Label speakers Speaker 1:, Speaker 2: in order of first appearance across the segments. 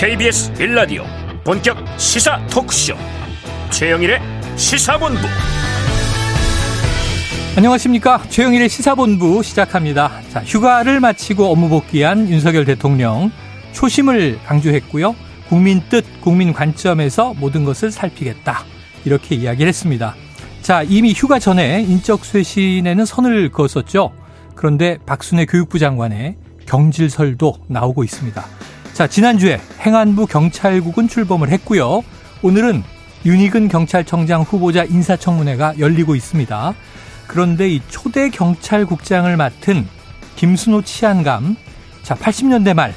Speaker 1: KBS 1라디오 본격 시사 토크쇼. 최영일의 시사본부.
Speaker 2: 안녕하십니까? 최영일의 시사본부 시작합니다. 자 휴가를 마치고 업무 복귀한 윤석열 대통령 초심을 강조했고요. 국민 뜻 국민 관점에서 모든 것을 살피겠다. 이렇게 이야기를 했습니다. 자 이미 휴가 전에 인적 쇄신에는 선을 그었었죠. 그런데 박순애 교육부 장관의 경질설도 나오고 있습니다 자, 지난주에 행안부 경찰국은 출범을 했고요. 오늘은 윤희근 경찰청장 후보자 인사청문회가 열리고 있습니다. 그런데 이 초대 경찰국장을 맡은 김순호 치안감, 자, 80년대 말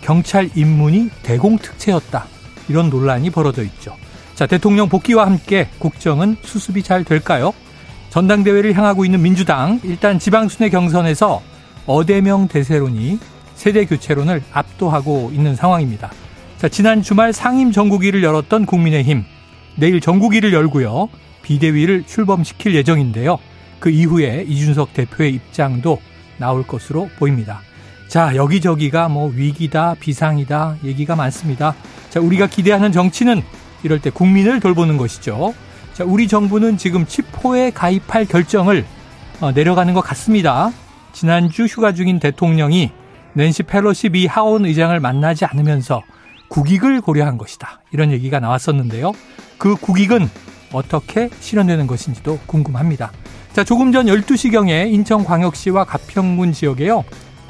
Speaker 2: 경찰 입문이 대공특채였다. 이런 논란이 벌어져 있죠. 자, 대통령 복귀와 함께 국정은 수습이 잘 될까요? 전당대회를 향하고 있는 민주당, 일단 지방순회 경선에서 어대명 대세론이 세대 교체론을 압도하고 있는 상황입니다. 자, 지난 주말 상임 정국위를 열었던 국민의힘 내일 정국위를 열고요. 비대위를 출범시킬 예정인데요. 그 이후에 이준석 대표의 입장도 나올 것으로 보입니다. 자, 여기저기가 뭐 위기다, 비상이다 얘기가 많습니다. 자, 우리가 기대하는 정치는 이럴 때 국민을 돌보는 것이죠. 자, 우리 정부는 지금 치포에 가입할 결정을 어, 내려가는 것 같습니다. 지난주 휴가 중인 대통령이 낸시 펠로시 미 하원 의장을 만나지 않으면서 국익을 고려한 것이다. 이런 얘기가 나왔었는데요. 그 국익은 어떻게 실현되는 것인지도 궁금합니다. 자, 조금 전 12시경에 인천광역시와 가평군 지역에요.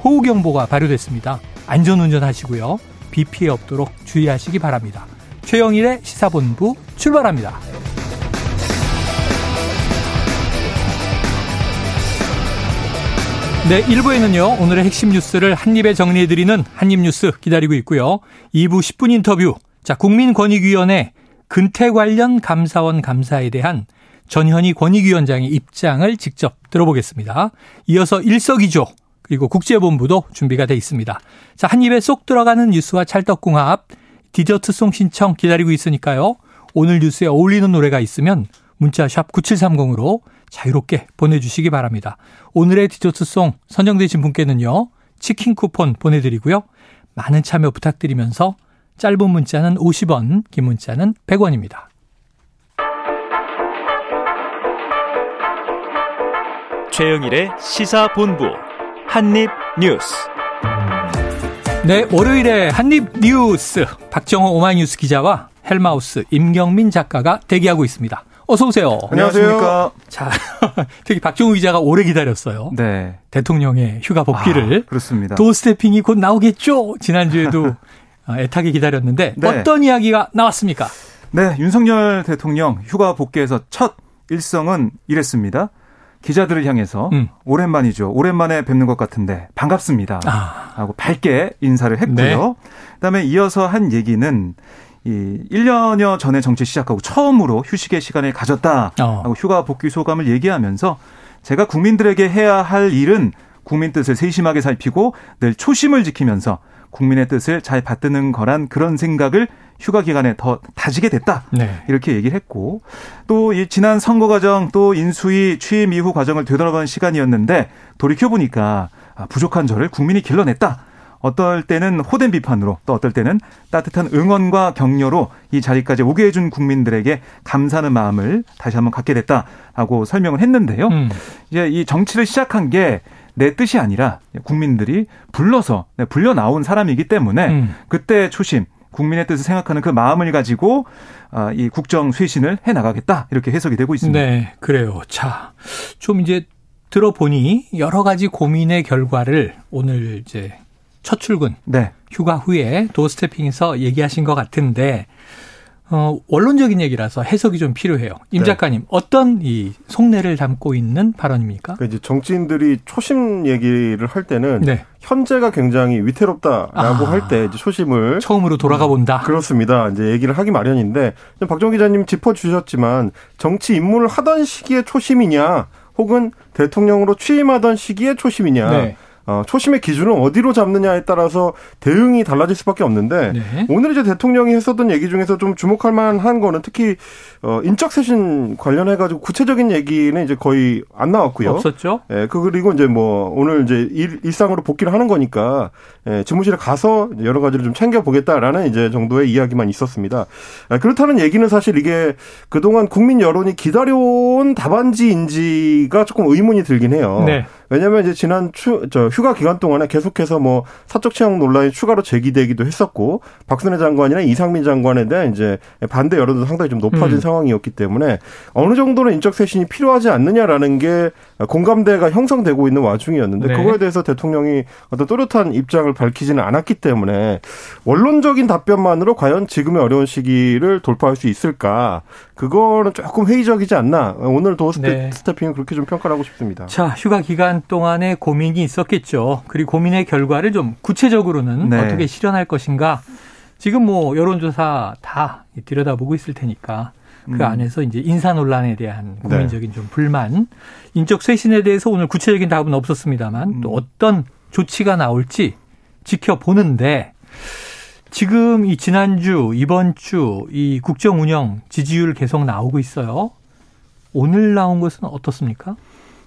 Speaker 2: 호우경보가 발효됐습니다. 안전운전 하시고요. 비 피해 없도록 주의하시기 바랍니다. 최영일의 시사본부 출발합니다. 네, 1부에는요, 오늘의 핵심 뉴스를 한입에 정리해드리는 한입뉴스 기다리고 있고요. 2부 10분 인터뷰. 자, 국민권익위원회 근태 관련 감사원 감사에 대한 전현희 권익위원장의 입장을 직접 들어보겠습니다. 이어서 일석이조, 그리고 국제본부도 준비가 돼 있습니다. 자, 한입에 쏙 들어가는 뉴스와 찰떡궁합, 디저트송 신청 기다리고 있으니까요. 오늘 뉴스에 어울리는 노래가 있으면 문자 샵 9730으로 자유롭게 보내주시기 바랍니다. 오늘의 디저트송 선정되신 분께는요. 치킨 쿠폰 보내드리고요. 많은 참여 부탁드리면서 짧은 문자는 50원, 긴 문자는 100원입니다.
Speaker 1: 최영일의 시사본부 한입뉴스
Speaker 2: 네, 월요일에 한입뉴스 박정호 오마이뉴스 기자와 헬마우스 임경민 작가가 대기하고 있습니다. 어서 오세요.
Speaker 3: 안녕하십니까.
Speaker 2: 자, 특히 박종우 기자가 오래 기다렸어요.
Speaker 3: 네.
Speaker 2: 대통령의 휴가 복귀를.
Speaker 3: 아, 그렇습니다.
Speaker 2: 도스태핑이 곧 나오겠죠. 지난주에도 아, 애타게 기다렸는데 네. 어떤 이야기가 나왔습니까?
Speaker 3: 네, 윤석열 대통령 휴가 복귀에서 첫 일성은 이랬습니다. 기자들을 향해서 음. 오랜만이죠. 오랜만에 뵙는 것 같은데 반갑습니다. 아. 하고 밝게 인사를 했고요. 네. 그다음에 이어서 한 얘기는 이 1년여 전에 정치 시작하고 처음으로 휴식의 시간을 가졌다. 어. 휴가 복귀 소감을 얘기하면서 제가 국민들에게 해야 할 일은 국민 뜻을 세심하게 살피고 늘 초심을 지키면서 국민의 뜻을 잘 받드는 거란 그런 생각을 휴가 기간에 더 다지게 됐다. 네. 이렇게 얘기를 했고 또 이 지난 선거 과정 또 인수위 취임 이후 과정을 되돌아보는 시간이었는데 돌이켜 보니까 아, 부족한 저를 국민이 길러냈다. 어떨 때는 호된 비판으로 또 어떨 때는 따뜻한 응원과 격려로 이 자리까지 오게 해준 국민들에게 감사하는 마음을 다시 한번 갖게 됐다라고 설명을 했는데요. 음. 이제 이 정치를 시작한 게 내 뜻이 아니라 국민들이 불러서 네, 불려 나온 사람이기 때문에 음. 그때 초심 국민의 뜻을 생각하는 그 마음을 가지고 아, 이 국정 쇄신을 해 나가겠다 이렇게 해석이 되고 있습니다.
Speaker 2: 네, 그래요. 자, 좀 이제 들어보니 여러 가지 고민의 결과를 오늘 이제 첫 출근, 네. 휴가 후에 도스태핑에서 얘기하신 것 같은데 어, 원론적인 얘기라서 해석이 좀 필요해요. 임 네. 작가님, 네. 어떤 이 속내를 담고 있는 발언입니까?
Speaker 4: 그러니까 이제 정치인들이 초심 얘기를 할 때는 네. 현재가 굉장히 위태롭다라고 아, 할때 초심을
Speaker 2: 처음으로 돌아가 본다.
Speaker 4: 그렇습니다. 이제 얘기를 하기 마련인데 박정 기자님 짚어주셨지만 정치 입문을 하던 시기에 초심이냐, 혹은 대통령으로 취임하던 시기에 초심이냐. 네. 어, 초심의 기준을 어디로 잡느냐에 따라서 대응이 달라질 수밖에 없는데 네. 오늘 이제 대통령이 했었던 얘기 중에서 좀 주목할 만한 거는 특히 어, 인적 쇄신 관련해 가지고 구체적인 얘기는 이제 거의 안 나왔고요.
Speaker 2: 없었죠.
Speaker 4: 예, 그 그리고 이제 뭐 오늘 이제 일, 일상으로 복귀를 하는 거니까 예, 집무실에 가서 여러 가지를 좀 챙겨 보겠다라는 이제 정도의 이야기만 있었습니다. 아, 그렇다는 얘기는 사실 이게 그동안 국민 여론이 기다려온 답안지인지가 조금 의문이 들긴 해요. 네. 왜냐하면 이제 지난 추, 저 휴가 기간 동안에 계속해서 뭐 사적 채용 논란이 추가로 제기되기도 했었고 박순애 장관이나 이상민 장관에 대한 이제 반대 여론도 상당히 좀 높아진 음. 상황이었기 때문에 어느 정도는 인적 쇄신이 필요하지 않느냐라는 게 공감대가 형성되고 있는 와중이었는데 네. 그거에 대해서 대통령이 어떤 또렷한 입장을 밝히지는 않았기 때문에 원론적인 답변만으로 과연 지금의 어려운 시기를 돌파할 수 있을까 그거는 조금 회의적이지 않나 오늘 도스태핑은 네. 그렇게 좀 평가를 하고 싶습니다.
Speaker 2: 자 휴가 기간 동안에 고민이 있었겠죠. 그리고 고민의 결과를 좀 구체적으로는 네. 어떻게 실현할 것인가 지금 뭐 여론조사 다 들여다보고 있을 테니까 그 음. 안에서 이제 인사 논란에 대한 국민적인 네. 좀 불만, 인적 쇄신에 대해서 오늘 구체적인 답은 없었습니다만 음. 또 어떤 조치가 나올지 지켜보는데 지금 이 지난주, 이번 주 이 국정 운영 지지율 계속 나오고 있어요. 오늘 나온 것은 어떻습니까?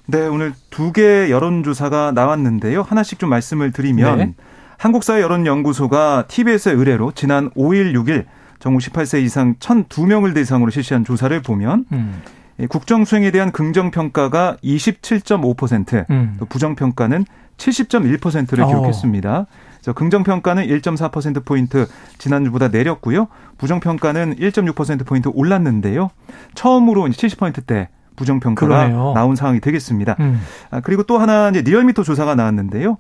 Speaker 3: 네, 오늘 두 개 여론조사가 나왔는데요. 하나씩 좀 말씀을 드리면 네. 한국사회 여론연구소가 TBS의 의뢰로 지난 5일, 6일 전국 18세 이상 1,002명을 대상으로 실시한 조사를 보면 음. 국정 수행에 대한 긍정 평가가 27.5%, 음. 또 부정 평가는 70.1%를 어. 기록했습니다. 그래서 긍정 평가는 1.4% 포인트 지난주보다 내렸고요. 부정 평가는 1.6% 포인트 올랐는데요. 처음으로 이제 70%대 부정 평가가 나온 상황이 되겠습니다. 음. 아, 그리고 또 하나 이제 리얼미터 조사가 나왔는데요.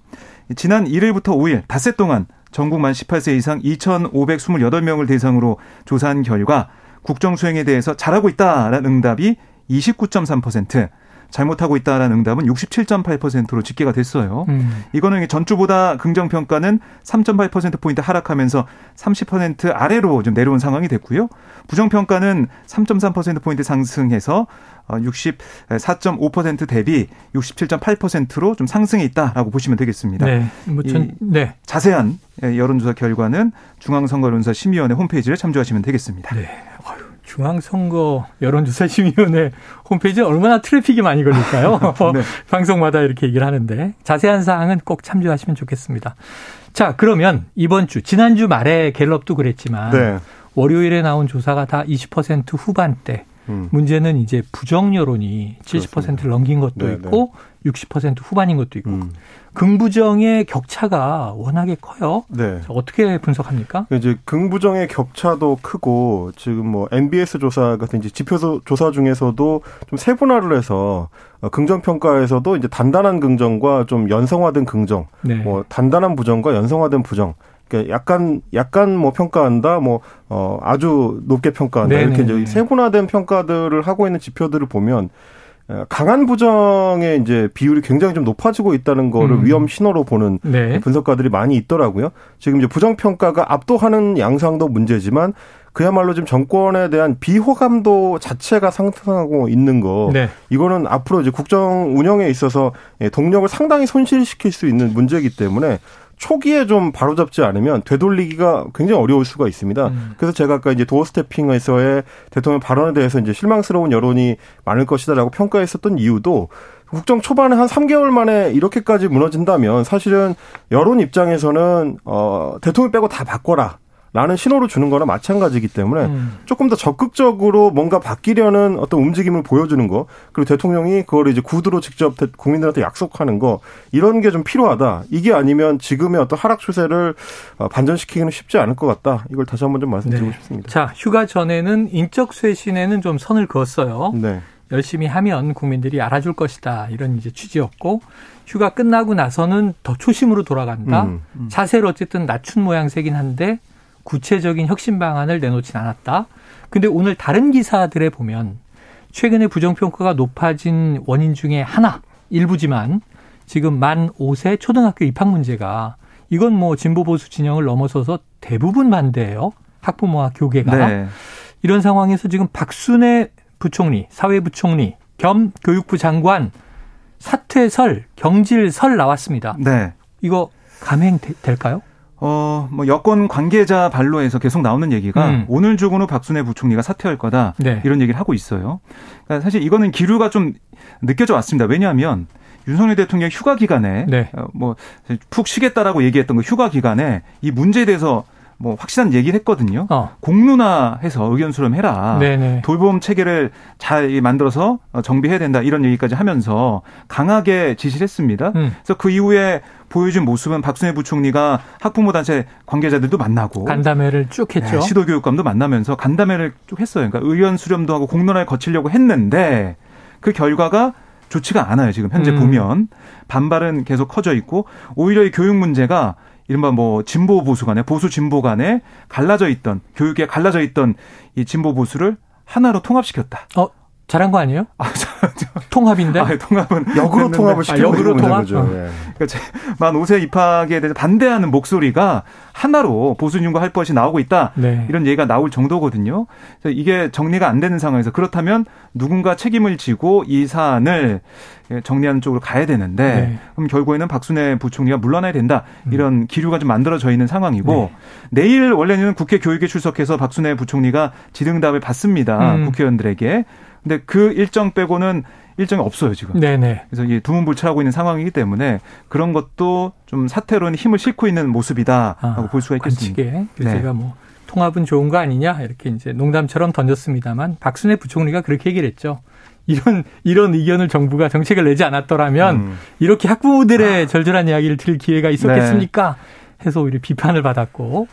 Speaker 3: 지난 1일부터 5일 닷새 동안 전국 만 18세 이상 2,528명을 대상으로 조사한 결과 국정 수행에 대해서 잘하고 있다라는 응답이 29.3%, 잘못하고 있다라는 응답은 67.8%로 집계가 됐어요. 음. 이거는 전주보다 긍정 평가는 3.8% 포인트 하락하면서 30% 아래로 좀 내려온 상황이 됐고요. 부정 평가는 3.3% 포인트 상승해서 64.5% 어, 대비 67.8%로 좀 상승해 있다라고 보시면 되겠습니다. 네. 뭐 전, 네. 자세한 여론조사 결과는 중앙선거론사 심의위원회 홈페이지를 참조하시면 되겠습니다. 네.
Speaker 2: 중앙선거 여론조사 심의위원회 홈페이지에 얼마나 트래픽이 많이 걸릴까요? 네. 방송마다 이렇게 얘기를 하는데 자세한 사항은 꼭 참조하시면 좋겠습니다. 자, 그러면 이번 주 지난주 말에 갤럽도 그랬지만 네. 월요일에 나온 조사가 다 20% 후반대. 음. 문제는 이제 부정 여론이 70%를 넘긴 것도 네, 있고 네. 60% 후반인 것도 있고 음. 긍부정의 격차가 워낙에 커요. 네. 어떻게 분석합니까?
Speaker 4: 이제 긍부정의 격차도 크고 지금 뭐 MBS 조사 같은 이제 지표 조사 중에서도 좀 세분화를 해서 어, 긍정 평가에서도 이제 단단한 긍정과 좀 연성화된 긍정, 네. 뭐 단단한 부정과 연성화된 부정. 그러니까 약간 약간 뭐 평가한다, 뭐 어 아주 높게 평가한다 네네네. 이렇게 이제 세분화된 평가들을 하고 있는 지표들을 보면 강한 부정의 이제 비율이 굉장히 좀 높아지고 있다는 거를 음. 위험 신호로 보는 네. 분석가들이 많이 있더라고요. 지금 이제 부정 평가가 압도하는 양상도 문제지만 그야말로 지금 정권에 대한 비호감도 자체가 상승하고 있는 거. 네. 이거는 앞으로 이제 국정 운영에 있어서 동력을 상당히 손실시킬 수 있는 문제이기 때문에 초기에 좀 바로잡지 않으면 되돌리기가 굉장히 어려울 수가 있습니다. 음. 그래서 제가 아까 이제 도어 스태핑에서의 대통령 발언에 대해서 이제 실망스러운 여론이 많을 것이다라고 평가했었던 이유도 국정 초반에 한 3개월 만에 이렇게까지 무너진다면 사실은 여론 입장에서는 어 대통령 빼고 다 바꿔라. 라는 신호를 주는 거나 마찬가지이기 때문에 음. 조금 더 적극적으로 뭔가 바뀌려는 어떤 움직임을 보여주는 거 그리고 대통령이 그걸 이제 구두로 직접 국민들한테 약속하는 거 이런 게 좀 필요하다. 이게 아니면 지금의 어떤 하락 추세를 어, 반전시키기는 쉽지 않을 것 같다. 이걸 다시 한번 좀 말씀드리고 네. 싶습니다.
Speaker 2: 자, 휴가 전에는 인적 쇄신에는 좀 선을 그었어요. 네. 열심히 하면 국민들이 알아줄 것이다. 이런 이제 취지였고 휴가 끝나고 나서는 더 초심으로 돌아간다. 음, 음. 자세를 어쨌든 낮춘 모양새긴 한데 구체적인 혁신 방안을 내놓진 않았다. 근데 오늘 다른 기사들에 보면 최근에 부정평가가 높아진 원인 중에 하나, 일부지만 지금 만 5세 초등학교 입학 문제가 이건 뭐 진보 보수 진영을 넘어서서 대부분 반대예요. 학부모와 교계가. 네. 이런 상황에서 지금 박순애 부총리, 사회부총리 겸 교육부 장관 사퇴설, 경질설 나왔습니다.
Speaker 3: 네.
Speaker 2: 이거 감행 될까요?
Speaker 3: 어, 뭐 여권 관계자 발로에서 계속 나오는 얘기가 음. 오늘 주고는 박순애 부총리가 사퇴할 거다. 네. 이런 얘기를 하고 있어요. 그러니까 사실 이거는 기류가 좀 느껴져 왔습니다. 왜냐하면 윤석열 대통령 휴가 기간에 네. 어, 뭐푹 쉬겠다라고 얘기했던 그 휴가 기간에 이 문제에 대해서 뭐 확실한 얘기를 했거든요. 어. 공론화해서 의견 수렴해라. 네네. 돌봄 체계를 잘 만들어서 정비해야 된다 이런 얘기까지 하면서 강하게 지시를 했습니다. 음. 그래서 그 이후에 보여준 모습은 박순애 부총리가 학부모 단체 관계자들도 만나고
Speaker 2: 간담회를 쭉 했죠. 네,
Speaker 3: 시도 교육감도 만나면서 간담회를 쭉 했어요. 그러니까 의견 수렴도 하고 공론화를 거치려고 했는데 그 결과가 좋지가 않아요. 지금 현재 음. 보면 반발은 계속 커져 있고 오히려 이 교육 문제가 이른바 뭐 진보 보수 간에 보수 진보 간에 갈라져 있던 교육에 갈라져 있던 이 진보 보수를 하나로 통합시켰다.
Speaker 2: 어 잘한 거 아니에요? 아, 통합인데?
Speaker 3: 아, 통합은
Speaker 4: 역으로 통합을 시켜 아,
Speaker 2: 역으로 통합. 거죠. 어.
Speaker 3: 예. 그러니까 만 5세 입학에 대해서 반대하는 목소리가 하나로 보수진과 할 것이 나오고 있다. 네. 이런 얘기가 나올 정도거든요. 그래서 이게 정리가 안 되는 상황에서 그렇다면 누군가 책임을 지고 이 사안을 정리하는 쪽으로 가야 되는데 네. 그럼 결국에는 박순애 부총리가 물러나야 된다. 음. 이런 기류가 좀 만들어져 있는 상황이고 네. 내일 원래는 국회 교육에 출석해서 박순애 부총리가 지등답을 받습니다. 음. 국회의원들에게. 근데 그 일정 빼고는 일정이 없어요 지금. 네네. 그래서 이게 두문불출하고 있는 상황이기 때문에 그런 것도 좀 사태로는 힘을 싣고 있는 모습이다라고 아, 볼 수가 있겠습니다.
Speaker 2: 관측에 네. 제가 뭐 통합은 좋은 거 아니냐 이렇게 이제 농담처럼 던졌습니다만 박순애 부총리가 그렇게 얘기를 했죠. 이런 이런 의견을 정부가 정책을 내지 않았더라면 음. 이렇게 학부모들의 아. 절절한 이야기를 들을 기회가 있었겠습니까? 네. 해서 오히려 비판을 받았고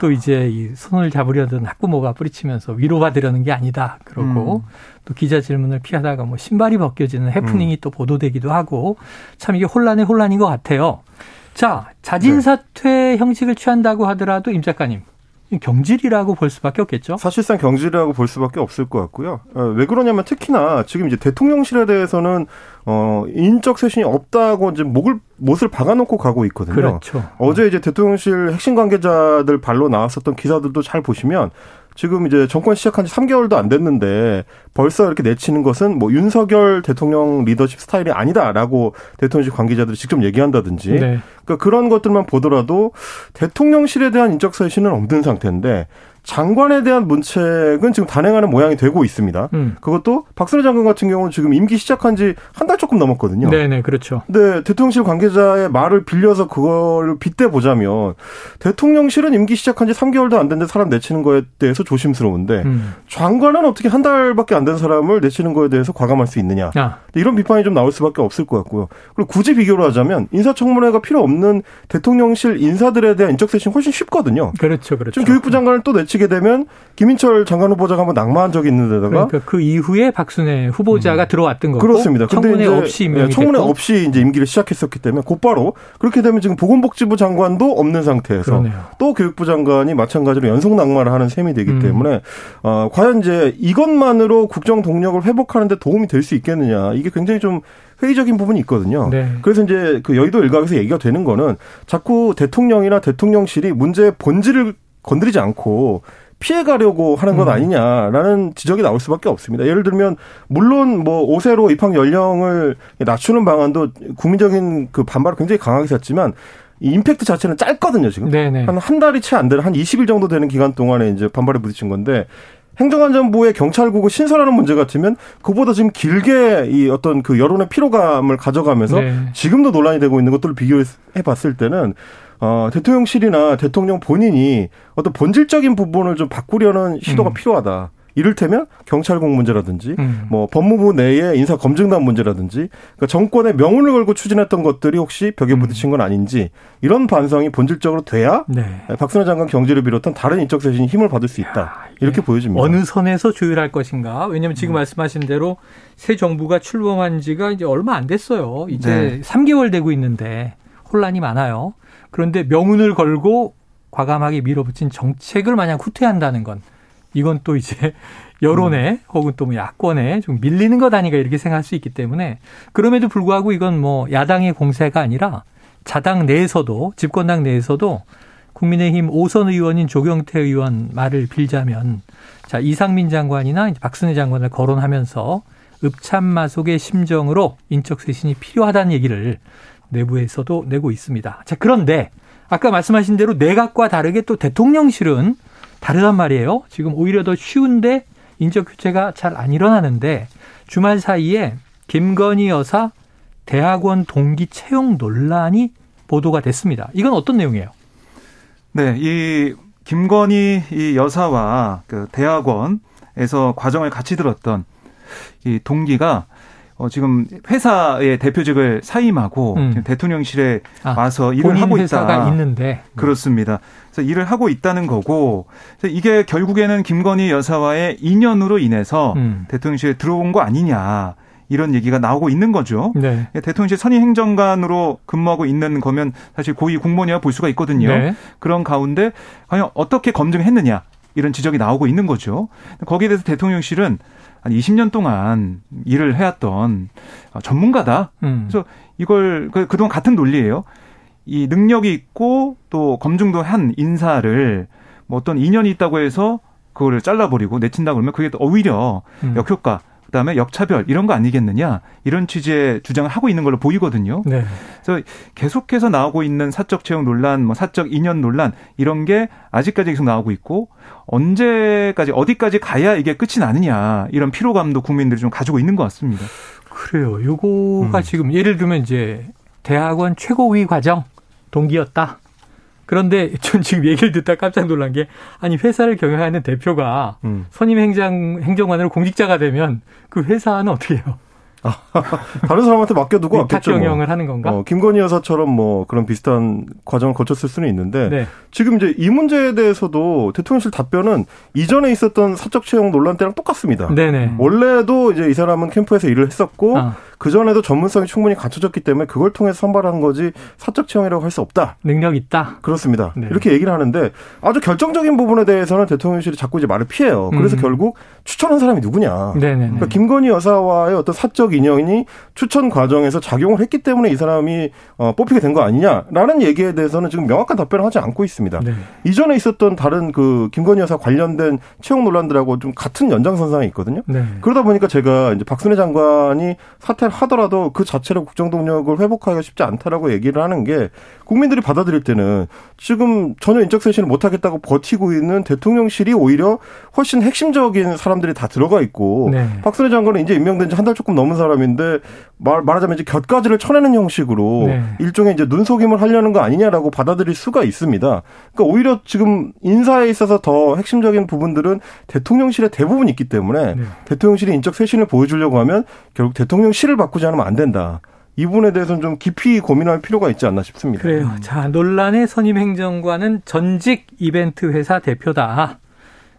Speaker 2: 또 이제 이 손을 잡으려던 학부모가 뿌리치면서 위로받으려는 게 아니다. 그러고 음. 또 기자 질문을 피하다가 뭐 신발이 벗겨지는 해프닝이 음. 또 보도되기도 하고 참 이게 혼란의 혼란인 것 같아요. 자, 자진 사퇴 네. 형식을 취한다고 하더라도 임 작가님 경질이라고 볼 수밖에 없겠죠.
Speaker 4: 사실상 경질이라고 볼 수밖에 없을 것 같고요. 어, 왜 그러냐면 특히나 지금 이제 대통령실에 대해서는 어 인적 쇄신이 없다고 이제 목을 못을 박아놓고 가고 있거든요.
Speaker 2: 그렇죠.
Speaker 4: 어제 이제 대통령실 핵심 관계자들 발로 나왔었던 기사들도 잘 보시면 지금 이제 정권 시작한 지 3개월도 안 됐는데 벌써 이렇게 내치는 것은 뭐 윤석열 대통령 리더십 스타일이 아니다라고 대통령실 관계자들이 직접 얘기한다든지 네. 그러니까 그런 것들만 보더라도 대통령실에 대한 인적 쇄신은 없는 상태인데 장관에 대한 문책은 지금 단행하는 모양이 되고 있습니다. 음. 그것도 박순애 장관 같은 경우는 지금 임기 시작한 지 한 달 조금 넘었거든요.
Speaker 2: 네네, 그렇죠.
Speaker 4: 근데 대통령실 관계자의 말을 빌려서 그걸 빗대 보자면 대통령실은 임기 시작한 지 3개월도 안 됐는데 사람 내치는 거에 대해서 조심스러운데 음. 장관은 어떻게 한 달밖에 안 된 사람을 내치는 거에 대해서 과감할 수 있느냐. 아. 이런 비판이 좀 나올 수밖에 없을 것 같고요. 그리고 굳이 비교를 하자면 인사청문회가 필요 없는 대통령실 인사들에 대한 인적쇄신 훨씬 쉽거든요.
Speaker 2: 그렇죠, 그렇죠.
Speaker 4: 지금 교육부 장관을 또 내치 내치게 되면 김인철 장관 후보자가 한번 낙마한 적이 있는데다가
Speaker 2: 그러니까 그 이후에 박순애 후보자가 음. 들어왔던 거고
Speaker 4: 그렇습니다.
Speaker 2: 청문회 없이 임명이
Speaker 4: 네, 청문회 됐고. 없이 이제 임기를 시작했었기 때문에 곧바로 그렇게 되면 지금 보건복지부 장관도 없는 상태에서 그러네요. 또 교육부 장관이 마찬가지로 연속 낙마를 하는 셈이 되기 음. 때문에 어, 과연 이제 이것만으로 국정 동력을 회복하는데 도움이 될 수 있겠느냐 이게 굉장히 좀 회의적인 부분이 있거든요. 네. 그래서 이제 그 여의도 일각에서 얘기가 되는 거는 자꾸 대통령이나 대통령실이 문제의 본질을 건드리지 않고 피해가려고 하는 것 음. 아니냐라는 지적이 나올 수밖에 없습니다. 예를 들면 물론 뭐 5세로 입학 연령을 낮추는 방안도 국민적인 그 반발을 굉장히 강하게 샀지만 이 임팩트 자체는 짧거든요, 지금. 한한 달이 채 안 되는 한 20일 정도 되는 기간 동안에 이제 반발에 부딪힌 건데 행정안전부의 경찰국을 신설하는 문제 같으면 그보다 지금 길게 이 어떤 그 여론의 피로감을 가져가면서 네. 지금도 논란이 되고 있는 것들을 비교해 봤을 때는 어, 대통령실이나 대통령 본인이 어떤 본질적인 부분을 좀 바꾸려는 시도가 음. 필요하다. 이를테면 경찰국 문제라든지 음. 뭐 법무부 내의 인사 검증단 문제라든지 그러니까 정권의 명운을 걸고 추진했던 것들이 혹시 벽에 음. 부딪힌 건 아닌지 이런 반성이 본질적으로 돼야 네. 박순애 장관 경제를 비롯한 다른 인적 쇄신이 힘을 받을 수 있다 야, 이렇게 네. 보여집니다.
Speaker 2: 어느 선에서 조율할 것인가? 왜냐하면 지금 음. 말씀하신 대로 새 정부가 출범한 지가 이제 얼마 안 됐어요. 이제 네. 3개월 되고 있는데 혼란이 많아요. 그런데 명운을 걸고 과감하게 밀어붙인 정책을 마냥 후퇴한다는 건 이건 또 이제 여론에 음. 혹은 또 뭐 야권에 좀 밀리는 것 아닌가 이렇게 생각할 수 있기 때문에 그럼에도 불구하고 이건 뭐 야당의 공세가 아니라 자당 내에서도 집권당 내에서도 국민의힘 오선 의원인 조경태 의원 말을 빌자면 자 이상민 장관이나 박순애 장관을 거론하면서 읍참마속의 심정으로 인적 쇄신이 필요하다는 얘기를 내부에서도 내고 있습니다. 자, 그런데 아까 말씀하신 대로 내각과 다르게 또 대통령실은 다르단 말이에요. 지금 오히려 더 쉬운데 인적 교체가 잘 안 일어나는데 주말 사이에 김건희 여사 대학원 동기 채용 논란이 보도가 됐습니다. 이건 어떤 내용이에요?
Speaker 3: 네, 이 김건희 이 여사와 그 대학원에서 과정을 같이 들었던 이 동기가 어, 지금 회사의 대표직을 사임하고 음. 대통령실에 아, 와서 일을 하고
Speaker 2: 있다. 있는데
Speaker 3: 그렇습니다. 그래서 일을 하고 있다는 거고 이게 결국에는 김건희 여사와의 인연으로 인해서 음. 대통령실에 들어온 거 아니냐. 이런 얘기가 나오고 있는 거죠. 네. 대통령실 선임 행정관으로 근무하고 있는 거면 사실 고위 공무원이라 볼 수가 있거든요. 네. 그런 가운데 과연 어떻게 검증했느냐 이런 지적이 나오고 있는 거죠. 거기에 대해서 대통령실은 한 20년 동안 일을 해왔던 전문가다. 음. 그래서 이걸 그, 그동안 같은 논리예요. 이 능력이 있고 또 검증도 한 인사를 뭐 어떤 인연이 있다고 해서 그거를 잘라버리고 내친다 그러면 그게 오히려 음. 역효과 그다음에 역차별 이런 거 아니겠느냐 이런 취지의 주장을 하고 있는 걸로 보이거든요. 네. 그래서 계속해서 나오고 있는 사적 채용 논란, 뭐 사적 인연 논란 이런 게 아직까지 계속 나오고 있고 언제까지 어디까지 가야 이게 끝이 나느냐 이런 피로감도 국민들이 좀 가지고 있는 것 같습니다.
Speaker 2: 그래요. 요거가 음. 지금 예를 들면 이제 대학원 최고위 과정 동기였다. 그런데 전 지금 얘기를 듣다 깜짝 놀란 게 아니 회사를 경영하는 대표가 음. 선임 행정 행정관으로 공직자가 되면 그 회사는 어떻게 해요?
Speaker 4: 아, 다른 사람한테 맡겨두고
Speaker 2: 왔겠죠. 뭐. 경영을 하는 건가?
Speaker 4: 어, 김건희 여사처럼 뭐 그런 비슷한 과정을 거쳤을 수는 있는데 네. 지금 이제 이 문제에 대해서도 대통령실 답변은 이전에 있었던 사적 채용 논란 때랑 똑같습니다. 네네. 원래도 이제 이 사람은 캠프에서 일을 했었고 아. 그 전에도 전문성이 충분히 갖춰졌기 때문에 그걸 통해서 선발한 거지 사적 채용이라고 할 수 없다.
Speaker 2: 능력 있다.
Speaker 4: 그렇습니다. 네. 이렇게 얘기를 하는데 아주 결정적인 부분에 대해서는 대통령실이 자꾸 이제 말을 피해요. 그래서 음. 결국 추천한 사람이 누구냐. 네네네. 그러니까 김건희 여사와의 어떤 사적 인연이 추천 과정에서 작용을 했기 때문에 이 사람이 어, 뽑히게 된 거 아니냐라는 얘기에 대해서는 지금 명확한 답변을 하지 않고 있습니다. 네. 이전에 있었던 다른 그 김건희 여사 관련된 채용 논란들하고 좀 같은 연장선상에 있거든요. 네. 그러다 보니까 제가 이제 박순애 장관이 사퇴 하더라도 그 자체로 국정 동력을 회복하기가 쉽지 않다라고 얘기를 하는 게 국민들이 받아들일 때는 지금 전혀 인적 쇄신을 못 하겠다고 버티고 있는 대통령실이 오히려 훨씬 핵심적인 사람들이 다 들어가 있고 네. 박순애 장관은 이제 임명된 지 한 달 조금 넘은 사람인데 말 말하자면 이제 곁가지를 쳐내는 형식으로 네. 일종의 이제 눈속임을 하려는 거 아니냐라고 받아들일 수가 있습니다. 그러니까 오히려 지금 인사에 있어서 더 핵심적인 부분들은 대통령실에 대부분 있기 때문에 네. 대통령실이 인적 쇄신을 보여주려고 하면 결국 대통령실을 바꾸지 않으면 안 된다. 이 부분에 대해서는 좀 깊이 고민할 필요가 있지 않나 싶습니다.
Speaker 2: 그래요. 음. 자, 논란의 선임 행정관은 전직 이벤트 회사 대표다.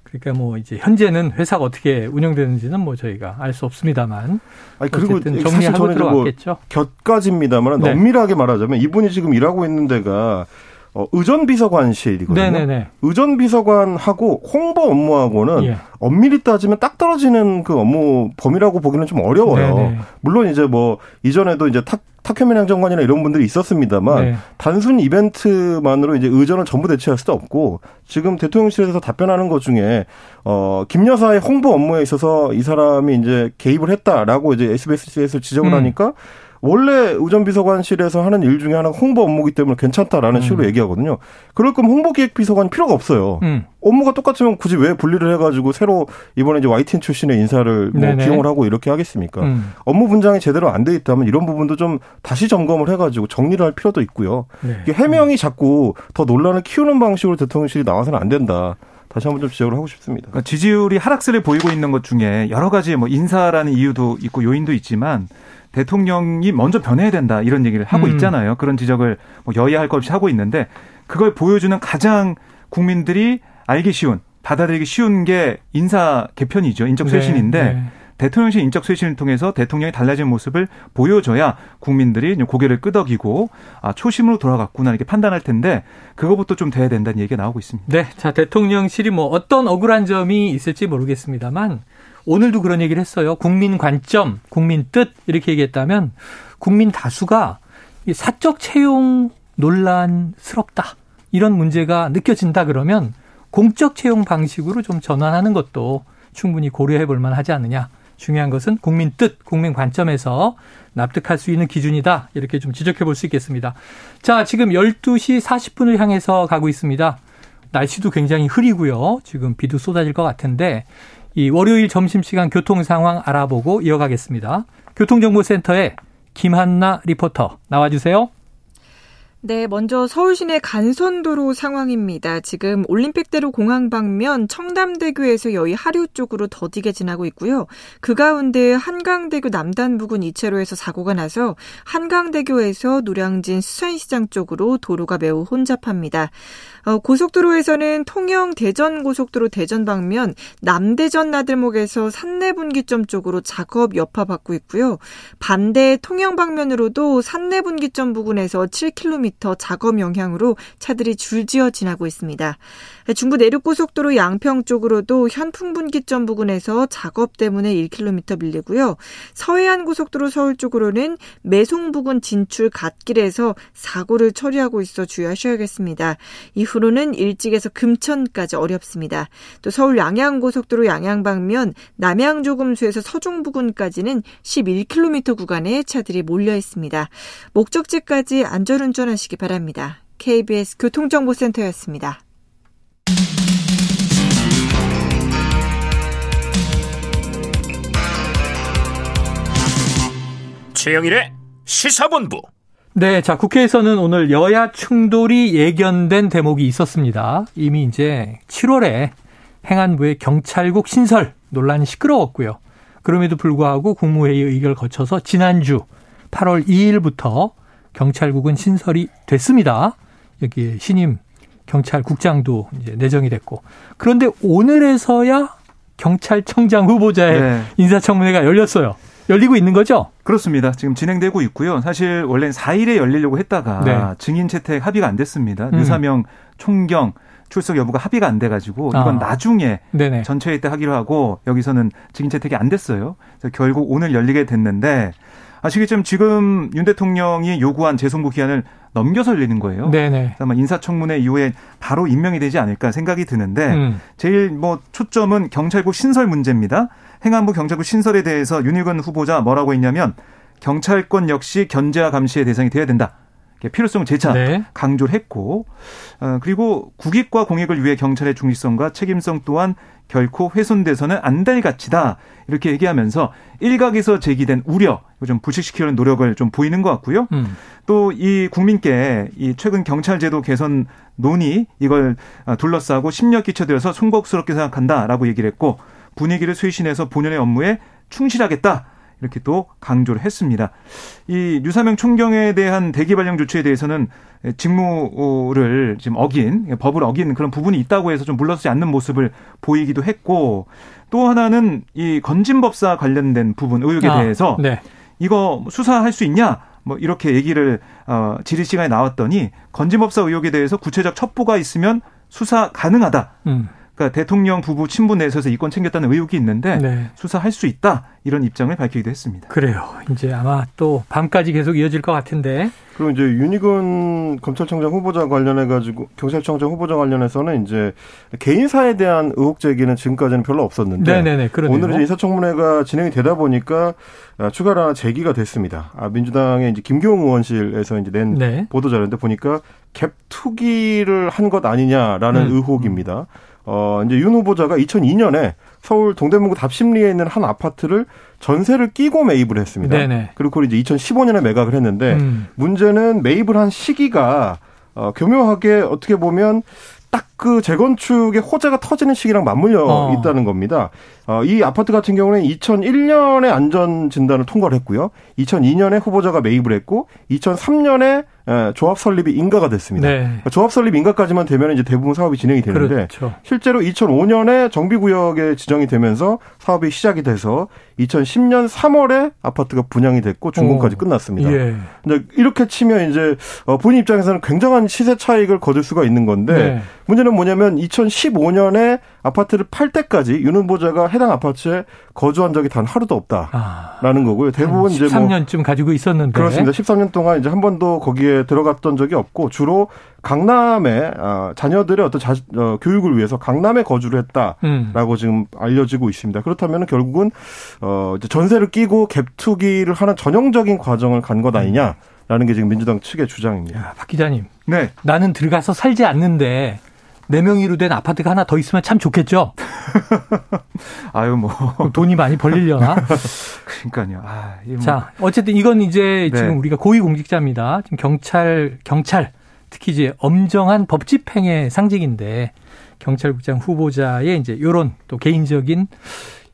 Speaker 2: 그러니까 뭐 이제 현재는 회사가 어떻게 운영되는지는 뭐 저희가 알 수 없습니다만.
Speaker 4: 아니 그리고 사실 저는 뭐 곁가지입니다만 네. 엄밀하게 말하자면 이분이 지금 일하고 있는 데가 어, 의전비서관실이거든요. 네네네. 의전비서관하고 홍보 업무하고는 예. 엄밀히 따지면 딱 떨어지는 그 업무 범위라고 보기는 좀 어려워요. 네네. 물론 이제 뭐 이전에도 이제 탁 탁현민 행정관이나 이런 분들이 있었습니다만 네. 단순 이벤트만으로 이제 의전을 전부 대체할 수도 없고 지금 대통령실에서 답변하는 것 중에 어 김 여사의 홍보 업무에 있어서 이 사람이 이제 개입을 했다라고 이제 SBS에서 지적을 음. 하니까 원래 의전비서관실에서 하는 일 중에 하나가 홍보 업무기 때문에 괜찮다라는 음. 식으로 얘기하거든요. 그럴 거면 홍보기획비서관이 필요가 없어요. 음. 업무가 똑같으면 굳이 왜 분리를 해가지고 새로 이번에 이제 YTN 출신의 인사를 뭐 기용을 하고 이렇게 하겠습니까? 음. 업무 분장이 제대로 안 돼 있다면 이런 부분도 좀 다시 점검을 해가지고 정리를 할 필요도 있고요. 네. 이게 해명이 자꾸 더 논란을 키우는 방식으로 대통령실이 나와서는 안 된다. 다시 한번 좀 지적을 하고 싶습니다.
Speaker 3: 그러니까 지지율이 하락세를 보이고 있는 것 중에 여러 가지 뭐 인사라는 이유도 있고 요인도 있지만 대통령이 먼저 변해야 된다 이런 얘기를 하고 음. 있잖아요. 그런 지적을 뭐 여야 할 것 없이 하고 있는데 그걸 보여주는 가장 국민들이 알기 쉬운 받아들이기 쉬운 게 인사 개편이죠. 인적 네, 쇄신인데 네, 네. 대통령실 인적 쇄신을 통해서 대통령이 달라진 모습을 보여줘야 국민들이 고개를 끄덕이고 아 초심으로 돌아갔구나 이렇게 판단할 텐데 그거부터 좀 돼야 된다는 얘기가 나오고 있습니다.
Speaker 2: 네, 자 대통령실이 뭐 어떤 억울한 점이 있을지 모르겠습니다만 오늘도 그런 얘기를 했어요. 국민 관점, 국민 뜻 이렇게 얘기했다면 국민 다수가 사적 채용 논란스럽다 이런 문제가 느껴진다 그러면 공적 채용 방식으로 좀 전환하는 것도 충분히 고려해 볼 만하지 않느냐. 중요한 것은 국민 뜻, 국민 관점에서 납득할 수 있는 기준이다. 이렇게 좀 지적해 볼 수 있겠습니다. 자, 지금 12시 40분을 향해서 가고 있습니다. 날씨도 굉장히 흐리고요. 지금 비도 쏟아질 것 같은데 이 월요일 점심시간 교통 상황 알아보고 이어가겠습니다. 교통정보센터에 김한나 리포터 나와주세요.
Speaker 5: 네, 먼저 서울 시내 간선도로 상황입니다. 지금 올림픽대로 공항 방면 청담대교에서 여의 하류 쪽으로 더디게 지나고 있고요. 그 가운데 한강대교 남단 부근 이체로에서 사고가 나서 한강대교에서 노량진 수산시장 쪽으로 도로가 매우 혼잡합니다. 어, 고속도로에서는 통영 대전 고속도로 대전 방면 남대전 나들목에서 산내분기점 쪽으로 작업 여파 받고 있고요. 반대 통영 방면으로도 산내분기점 부근에서 7km 작업 영향으로 차들이 줄지어 지나고 있습니다. 중부 내륙고속도로 양평 쪽으로도 현풍분기점 부근에서 작업 때문에 1km 밀리고요. 서해안 고속도로 서울 쪽으로는 매송 부근 진출 갓길에서 사고를 처리하고 있어 주의하셔야겠습니다. 이 후로는 일찍에서 금천까지 어렵습니다. 또 서울 양양고속도로 양양 방면 남양 조금수에서 서중 부근까지는 11km 구간에 차들이 몰려 있습니다. 목적지까지 안전운전하시기 바랍니다. KBS 교통정보센터였습니다.
Speaker 1: 최영일의 시사본부.
Speaker 2: 네, 자, 국회에서는 오늘 여야 충돌이 예견된 대목이 있었습니다. 이미 이제 7월에 행안부의 경찰국 신설 논란이 시끄러웠고요. 그럼에도 불구하고 국무회의 의결을 거쳐서 지난주 8월 2일부터 경찰국은 신설이 됐습니다. 여기 신임 경찰국장도 이제 내정이 됐고. 그런데 오늘에서야 경찰청장 후보자의 네. 인사청문회가 열렸어요. 열리고 있는 거죠?
Speaker 3: 그렇습니다. 지금 진행되고 있고요. 사실 원래는 4일에 열리려고 했다가 네. 증인 채택 합의가 안 됐습니다. 음. 유사명 총경 출석 여부가 합의가 안 돼가지고 이건 아. 나중에 네네. 전체 회 때 하기로 하고 여기서는 증인 채택이 안 됐어요. 그래서 결국 오늘 열리게 됐는데 아시겠지만 지금 윤 대통령이 요구한 재송부 기한을 넘겨서 열리는 거예요. 네네. 아마 인사청문회 이후에 바로 임명이 되지 않을까 생각이 드는데 음. 제일 뭐 초점은 경찰국 신설 문제입니다. 행안부 경찰국 신설에 대해서 윤희근 후보자 뭐라고 했냐면 경찰권 역시 견제와 감시의 대상이 돼야 된다. 필요성 재차 네. 강조를 했고 어, 그리고 국익과 공익을 위해 경찰의 중립성과 책임성 또한 결코 훼손돼서는 안 될 가치다 이렇게 얘기하면서 일각에서 제기된 우려 좀 부식시키려는 노력을 좀 보이는 것 같고요. 음. 또이 국민께 이 최근 경찰제도 개선 논의 이걸 둘러싸고 심력 끼쳐들여서 송곡스럽게 생각한다라고 얘기를 했고 분위기를 쇄신해서 본연의 업무에 충실하겠다. 이렇게 또 강조를 했습니다. 이 유사명 총경에 대한 대기 발령 조치에 대해서는 직무를 지금 어긴 법을 어긴 그런 부분이 있다고 해서 좀 물러서지 않는 모습을 보이기도 했고 또 하나는 이 건진법사 관련된 부분 의혹에 아, 대해서 네. 이거 수사할 수 있냐 뭐 이렇게 얘기를 어 질의 시간에 나왔더니 건진법사 의혹에 대해서 구체적 첩보가 있으면 수사 가능하다. 음. 그러니까 대통령 부부 친부 내에서 이권 챙겼다는 의혹이 있는데 네. 수사할 수 있다 이런 입장을 밝히기도 했습니다.
Speaker 2: 그래요. 이제 아마 또 밤까지 계속 이어질 것 같은데.
Speaker 4: 그리고 이제 윤희근 검찰청장 후보자 관련해 가지고 경찰청장 후보자 관련해서는 이제 개인사에 대한 의혹 제기는 지금까지는 별로 없었는데 네네네, 오늘 이제 인사청문회가 진행이 되다 보니까 추가로 하나 제기가 됐습니다. 아, 민주당의 이제 김경호 의원실에서 이제 낸 네. 보도 자료인데 보니까 갭 투기를 한 것 아니냐라는 음. 의혹입니다. 어, 이제 윤 후보자가 2002년에 서울 동대문구 답심리에 있는 한 아파트를 전세를 끼고 매입을 했습니다. 네네. 그리고 이제 2015년에 매각을 했는데 음. 문제는 매입을 한 시기가 어, 교묘하게 어떻게 보면 딱 그 재건축의 호재가 터지는 시기랑 맞물려 어. 있다는 겁니다. 어, 이 아파트 같은 경우는 2001년에 안전 진단을 통과를 했고요. 2002년에 후보자가 매입을 했고 2003년에 예, 조합 설립이 인가가 됐습니다. 네. 그러니까 조합 설립 인가까지만 되면 이제 대부분 사업이 진행이 되는데 그렇죠. 실제로 2005년에 정비 구역에 지정이 되면서 사업이 시작이 돼서 2010년 3월에 아파트가 분양이 됐고 준공까지 오. 끝났습니다. 예. 근데 이렇게 치면 이제 어, 본인 입장에서는 굉장한 시세 차익을 거둘 수가 있는 건데 네. 문제는 뭐냐면 2015년에 아파트를 팔 때까지 윤 후보자가 해당 아파트에 거주한 적이 단 하루도 없다라는 아, 거고요. 대부분 이제
Speaker 2: 13년쯤 뭐 가지고 있었는데
Speaker 4: 그렇습니다. 13년 동안 이제 한 번도 거기에 들어갔던 적이 없고 주로 강남에 아, 자녀들의 어떤 자, 어, 교육을 위해서 강남에 거주를 했다라고 음. 지금 알려지고 있습니다. 그렇다면 결국은 어, 이제 전세를 끼고 갭투기를 하는 전형적인 과정을 간 것 아니냐. 라는 게 지금 민주당 측의 주장입니다.
Speaker 2: 야, 박 기자님. 네. 나는 들어가서 살지 않는데 4명이로 된 아파트가 하나 더 있으면 참 좋겠죠?
Speaker 3: 아유, 뭐.
Speaker 2: 돈이 많이 벌리려나?
Speaker 3: 그러니까요. 아,
Speaker 2: 뭐. 자, 어쨌든 이건 이제 네. 지금 우리가 고위공직자입니다. 지금 경찰, 경찰, 특히 이제 엄정한 법 집행의 상징인데 경찰국장 후보자의 이제 요런 또 개인적인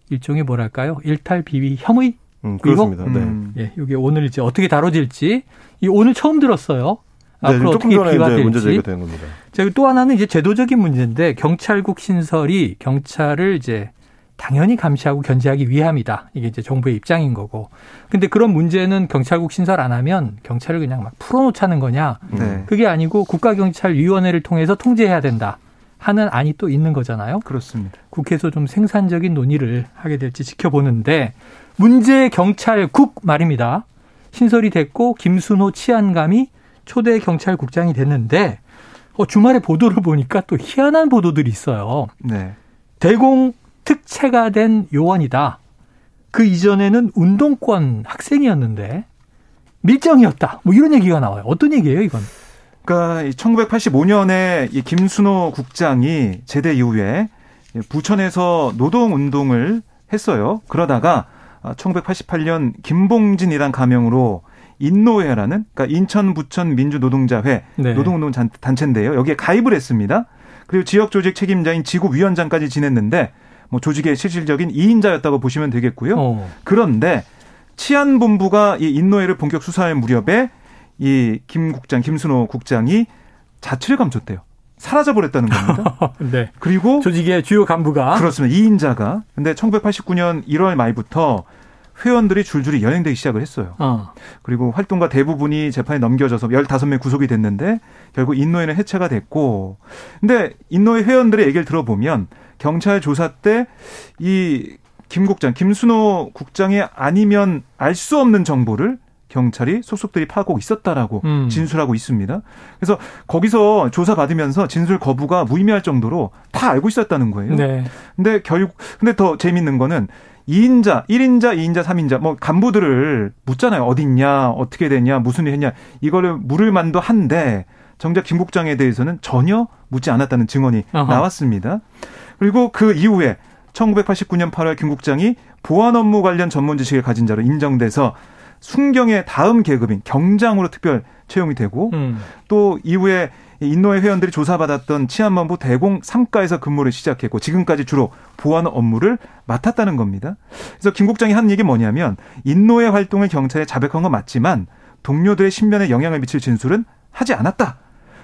Speaker 2: 일종의 뭐랄까요? 일탈 비위 혐의
Speaker 4: 음, 그렇습니다. 네.
Speaker 2: 음, 예, 이게 오늘 이제 어떻게 다뤄질지 이 오늘 처음 들었어요.
Speaker 4: 네, 앞으로 어떻게 비화될지. 문제 제기된 겁니다.
Speaker 2: 자, 또 하나는 이제 제도적인 문제인데 경찰국 신설이 경찰을 이제 당연히 감시하고 견제하기 위함이다. 이게 이제 정부의 입장인 거고. 근데 그런 문제는 경찰국 신설 안 하면 경찰을 그냥 막 풀어놓자는 거냐? 네. 그게 아니고 국가경찰위원회를 통해서 통제해야 된다. 하는 안이 또 있는 거잖아요.
Speaker 3: 그렇습니다.
Speaker 2: 국회에서 좀 생산적인 논의를 하게 될지 지켜보는데 문제 경찰국 말입니다. 신설이 됐고 김순호 치안감이 초대 경찰국장이 됐는데 어, 주말에 보도를 보니까 또 희한한 보도들이 있어요. 네. 대공 특채가 된 요원이다. 그 이전에는 운동권 학생이었는데 밀정이었다. 뭐 이런 얘기가 나와요. 어떤 얘기예요, 이건?
Speaker 3: 그러니까 1985년에 이 김순호 국장이 제대 이후에 부천에서 노동 운동을 했어요. 그러다가 1988년 김봉진이란 가명으로 인노회라는 그러니까 인천 부천 민주노동자회 네. 노동운동 단체인데요. 여기에 가입을 했습니다. 그리고 지역 조직 책임자인 지구 위원장까지 지냈는데 뭐 조직의 실질적인 2인자였다고 보시면 되겠고요. 어. 그런데 치안본부가 이 인노회를 본격 수사할 무렵에 이 김 국장 김순호 국장이 자취를 감췄대요. 사라져 버렸다는 겁니다.
Speaker 2: 네. 그리고 조직의 주요 간부가
Speaker 3: 그렇습니다. 2인자가. 근데 1989년 1월 말부터 회원들이 줄줄이 연행되기 시작을 했어요. 어. 그리고 활동가 대부분이 재판에 넘겨져서 15명 구속이 됐는데 결국 인노회는 해체가 됐고 근데 인노회 회원들의 얘기를 들어보면 경찰 조사 때 이 김 국장, 김순호 국장이 아니면 알 수 없는 정보를 경찰이 속속들이 파고 있었다라고 음. 진술하고 있습니다. 그래서 거기서 조사 받으면서 진술 거부가 무의미할 정도로 다 알고 있었다는 거예요. 네. 근데 결국 근데 더 재밌는 거는 2인자, 1인자, 2인자, 3인자 뭐 간부들을 묻잖아요. 어딨냐, 어떻게 되냐, 무슨 일 했냐. 이거를 물을 만도 한데 정작 김 국장에 대해서는 전혀 묻지 않았다는 증언이 어허. 나왔습니다. 그리고 그 이후에 1989년 8월 김 국장이 보안 업무 관련 전문 지식을 가진 자로 인정돼서 순경의 다음 계급인 경장으로 특별 채용이 되고 음. 또 이후에 인노회 회원들이 조사받았던 치안본부 대공 3가에서 근무를 시작했고 지금까지 주로 보안 업무를 맡았다는 겁니다. 그래서 김 국장이 한 얘기 뭐냐면 인노회 활동을 경찰에 자백한 건 맞지만 동료들의 신변에 영향을 미칠 진술은 하지 않았다.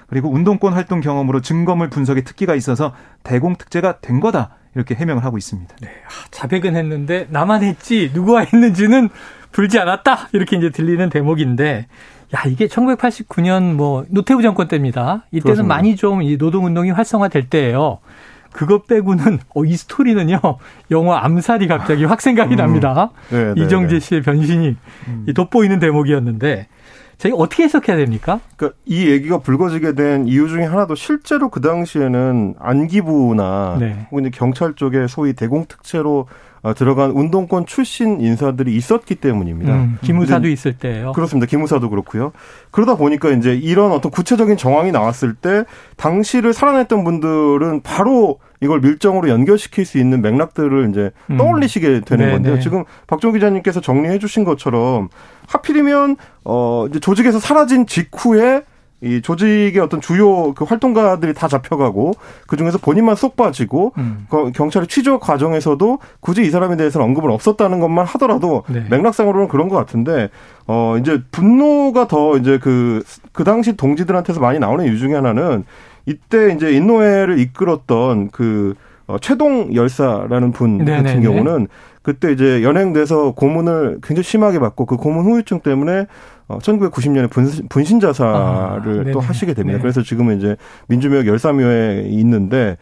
Speaker 3: 그리고 운동권 활동 경험으로 증거물 분석에 특기가 있어서 대공 특제가 된 거다. 이렇게 해명을 하고 있습니다. 네,
Speaker 2: 아, 자백은 했는데 나만 했지 누구가 했는지는 불지 않았다. 이렇게 이제 들리는 대목인데 야, 이게 1989년 뭐 노태우 정권 때입니다. 이때는 그렇습니다. 많이 좀 이 노동운동이 활성화될 때예요. 그것 빼고는 어, 이 스토리는요 영화 암살이 갑자기 확 생각이 음. 납니다. 네, 네, 이정재 네. 씨의 변신이 음. 돋보이는 대목이었는데 저희 어떻게 해석해야 됩니까?
Speaker 4: 그러니까 이 얘기가 불거지게 된 이유 중에 하나도 실제로 그 당시에는 안기부나 네. 혹은 경찰 쪽에 소위 대공특채로 어, 들어간 운동권 출신 인사들이 있었기 때문입니다. 음,
Speaker 2: 기무사도 있을 때예요.
Speaker 4: 그렇습니다. 기무사도 그렇고요. 그러다 보니까 이제 이런 어떤 구체적인 정황이 나왔을 때 당시를 살아냈던 분들은 바로 이걸 밀정으로 연결시킬 수 있는 맥락들을 이제 음. 떠올리시게 되는 네 건데요. 네. 지금 박종 기자님께서 정리해 주신 것처럼 하필이면 어 이제 조직에서 사라진 직후에 이 조직의 어떤 주요 그 활동가들이 다 잡혀가고 그 중에서 본인만 쏙 빠지고 음. 그 경찰의 취조 과정에서도 굳이 이 사람에 대해서는 언급은 없었다는 것만 하더라도 네. 맥락상으로는 그런 것 같은데 어 이제 분노가 더 이제 그그 그 당시 동지들한테서 많이 나오는 이유 중에 하나는 이때 이제 인노회를 이끌었던 그 어, 최동 열사라는 분 네네네. 같은 경우는 그때 이제 연행돼서 고문을 굉장히 심하게 받고 그 고문 후유증 때문에 어, 1990년에 분신, 분신 자살을 아, 또 하시게 됩니다. 네. 그래서 지금은 이제 민주묘역 열사묘에 있는데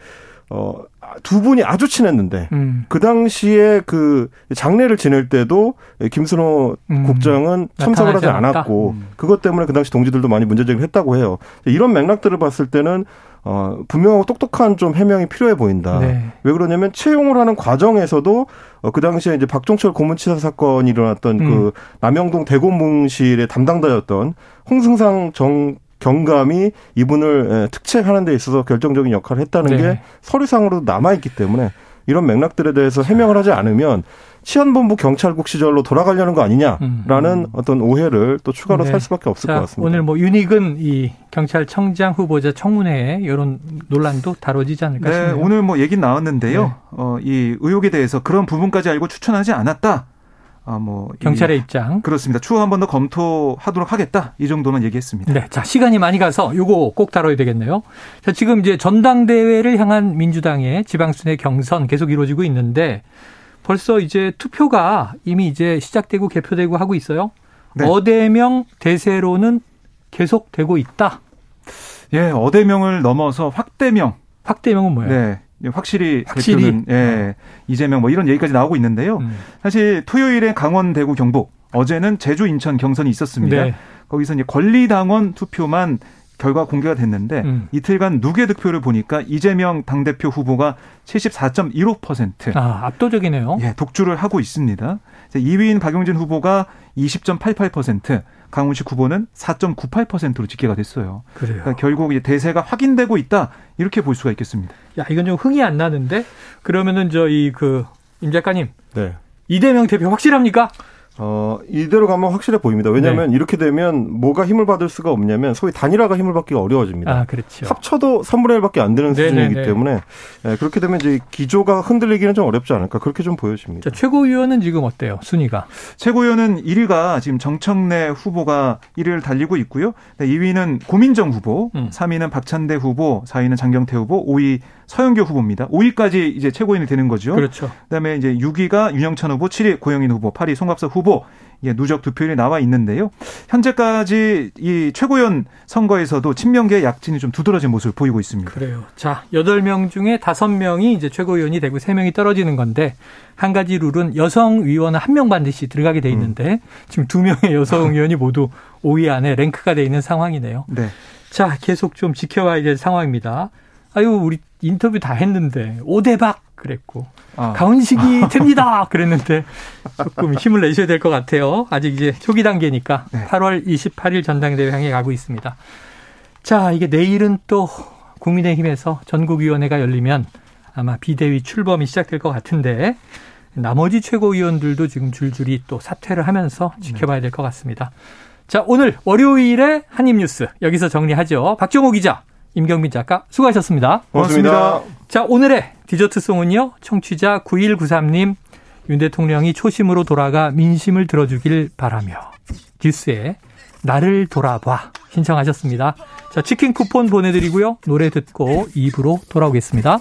Speaker 4: 어, 두 분이 아주 친했는데 음. 그 당시에 그 장례를 지낼 때도 김순호 음. 국장은 참석을 하지 않았고 음. 그것 때문에 그 당시 동지들도 많이 문제 제기를 했다고 해요. 이런 맥락들을 봤을 때는 어, 분명하고 똑똑한 좀 해명이 필요해 보인다. 네. 왜 그러냐면 채용을 하는 과정에서도 어, 그 당시에 이제 박종철 고문치사 사건이 일어났던 그 음. 그 남영동 대고문실의 담당자였던 홍승상 정 경감이 이분을 특채하는 데 있어서 결정적인 역할을 했다는 네. 게 서류상으로도 남아있기 때문에 이런 맥락들에 대해서 해명을 하지 않으면 치안본부 경찰국 시절로 돌아가려는 거 아니냐라는 음. 어떤 오해를 또 추가로 네. 살 수밖에 없을 자, 것 같습니다.
Speaker 2: 오늘 뭐 유닉은 이 경찰청장 후보자 청문회에 이런 논란도 다뤄지지 않을까 네, 싶네요.
Speaker 3: 오늘 뭐 얘기 나왔는데요. 네. 어, 이 의혹에 대해서 그런 부분까지 알고 추천하지 않았다.
Speaker 2: 아, 뭐 경찰의 입장
Speaker 3: 그렇습니다. 추후 한 번 더 검토하도록 하겠다. 이 정도는 얘기했습니다.
Speaker 2: 네, 자 시간이 많이 가서 요거 꼭 다뤄야 되겠네요. 자 지금 이제 전당대회를 향한 민주당의 지방순회 경선 계속 이루어지고 있는데 벌써 이제 투표가 이미 이제 시작되고 개표되고 하고 있어요. 네. 어대명 대세로는 계속되고 있다.
Speaker 3: 예, 어대명을 넘어서 확대명.
Speaker 2: 확대명은 뭐예요?
Speaker 3: 네. 확실히, 확실히 대표는 예, 어. 이재명 뭐 이런 얘기까지 나오고 있는데요. 음. 사실 토요일에 강원, 대구, 경북 어제는 제주, 인천 경선이 있었습니다. 네. 거기서 이제 권리당원 투표만 결과 공개가 됐는데 음. 이틀간 누계 득표를 보니까 이재명 당대표 후보가 74.15%.
Speaker 2: 아, 압도적이네요.
Speaker 3: 예, 독주를 하고 있습니다. 2위인 박용진 후보가 20.88%, 강훈식 후보는 4.98%로 집계가 됐어요. 그래요. 그러니까 결국 이제 대세가 확인되고 있다 이렇게 볼 수가 있겠습니다.
Speaker 2: 야 이건 좀 흥이 안 나는데 그러면은 저희 그 임 작가님, 네. 이대명 대표 확실합니까?
Speaker 4: 어, 이대로 가면 확실해 보입니다. 왜냐하면 네. 이렇게 되면 뭐가 힘을 받을 수가 없냐면 소위 단일화가 힘을 받기가 어려워집니다. 아, 그렇죠. 합쳐도 3분의 1밖에 안 되는 네네네. 수준이기 네, 네. 때문에 네, 그렇게 되면 이제 기조가 흔들리기는 좀 어렵지 않을까 그렇게 좀 보여집니다.
Speaker 2: 자, 최고위원은 지금 어때요? 순위가?
Speaker 3: 최고위원은 1위가 지금 정청래 후보가 1위를 달리고 있고요. 2위는 고민정 후보, 음. 3위는 박찬대 후보, 4위는 장경태 후보, 5위 서영교 후보입니다. 5위까지 이제 최고위원이 되는 거죠.
Speaker 2: 그렇죠.
Speaker 3: 그다음에 이제 6위가 윤영찬 후보, 7위 고영인 후보, 8위 송갑석 후보 예, 누적 득표율이 나와 있는데요. 현재까지 이 최고위원 선거에서도 친명계 약진이 좀 두드러진 모습을 보이고 있습니다.
Speaker 2: 그래요. 자, 8명 중에 5명이 이제 최고위원이 되고 3명이 떨어지는 건데 한 가지 룰은 여성 위원은 한명 반드시 들어가게 돼 있는데 음. 지금 두 명의 여성 위원이 모두 5위 안에 랭크가 돼 있는 상황이네요. 네. 자, 계속 좀 지켜봐야 될 상황입니다. 아유, 우리 인터뷰 다 했는데 오대박 그랬고 아. 강훈식이 됩니다 그랬는데 조금 힘을 내셔야 될 것 같아요. 아직 이제 초기 단계니까 네. 8월 28일 전당대회 향해 가고 있습니다. 자, 이게 내일은 또 국민의힘에서 전국위원회가 열리면 아마 비대위 출범이 시작될 것 같은데 나머지 최고위원들도 지금 줄줄이 또 사퇴를 하면서 지켜봐야 될 것 같습니다. 자, 오늘 월요일에 한입뉴스 여기서 정리하죠. 박정호 기자. 임경민 작가 수고하셨습니다.
Speaker 4: 고맙습니다.
Speaker 2: 자, 오늘의 디저트송은요. 청취자 9193님 윤 대통령이 초심으로 돌아가 민심을 들어주길 바라며 듀스의 나를 돌아봐 신청하셨습니다. 자, 치킨 쿠폰 보내드리고요. 노래 듣고 입으로 돌아오겠습니다.